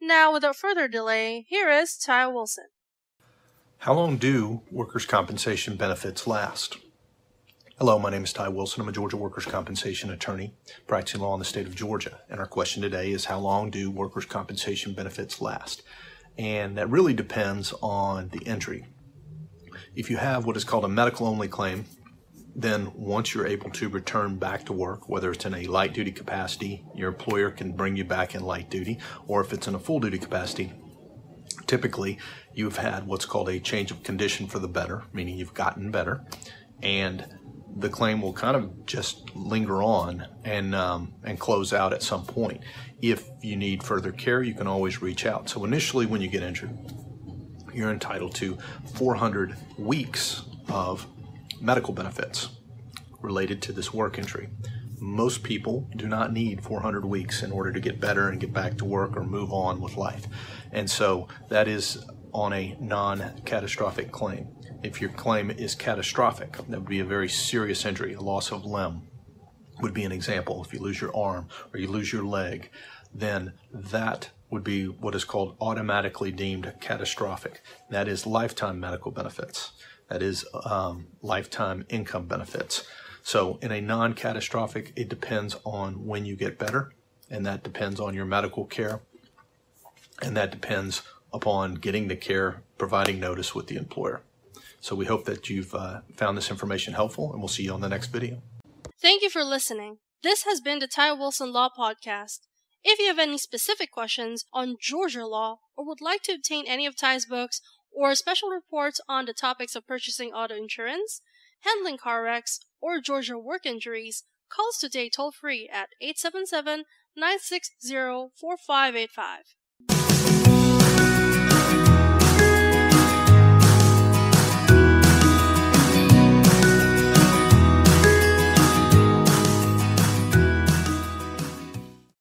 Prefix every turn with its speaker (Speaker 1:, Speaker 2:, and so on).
Speaker 1: Now, without further delay, here is Ty Wilson.
Speaker 2: How long do workers' compensation benefits last? Hello, my name is Ty Wilson. I'm a Georgia workers' compensation attorney practicing law in the state of Georgia. And our question today is how long do workers' compensation benefits last? And that really depends on the injury. If you have what is called a medical only claim, then once you're able to return back to work, whether it's in a light duty capacity, your employer can bring you back in light duty, or if it's in a full duty capacity, typically you've had what's called a change of condition for the better, meaning you've gotten better, and the claim will kind of just linger on and um, and close out at some point. If you need further care, you can always reach out. So initially, when you get injured, you're entitled to 400 weeks of medical benefits related to this work injury. Most people do not need 400 weeks in order to get better and get back to work or move on with life. And so that is on a non catastrophic claim. If your claim is catastrophic, that would be a very serious injury, a loss of limb would be an example. If you lose your arm or you lose your leg, then that would be what is called automatically deemed catastrophic. That is lifetime medical benefits. That is um, lifetime income benefits. So, in a non catastrophic, it depends on when you get better, and that depends on your medical care, and that depends upon getting the care, providing notice with the employer. So, we hope that you've uh, found this information helpful, and we'll see you on the next video.
Speaker 1: Thank you for listening. This has been the Ty Wilson Law Podcast. If you have any specific questions on Georgia law or would like to obtain any of Ty's books or special reports on the topics of purchasing auto insurance, handling car wrecks, or Georgia work injuries, call us today toll free at 877 960 4585.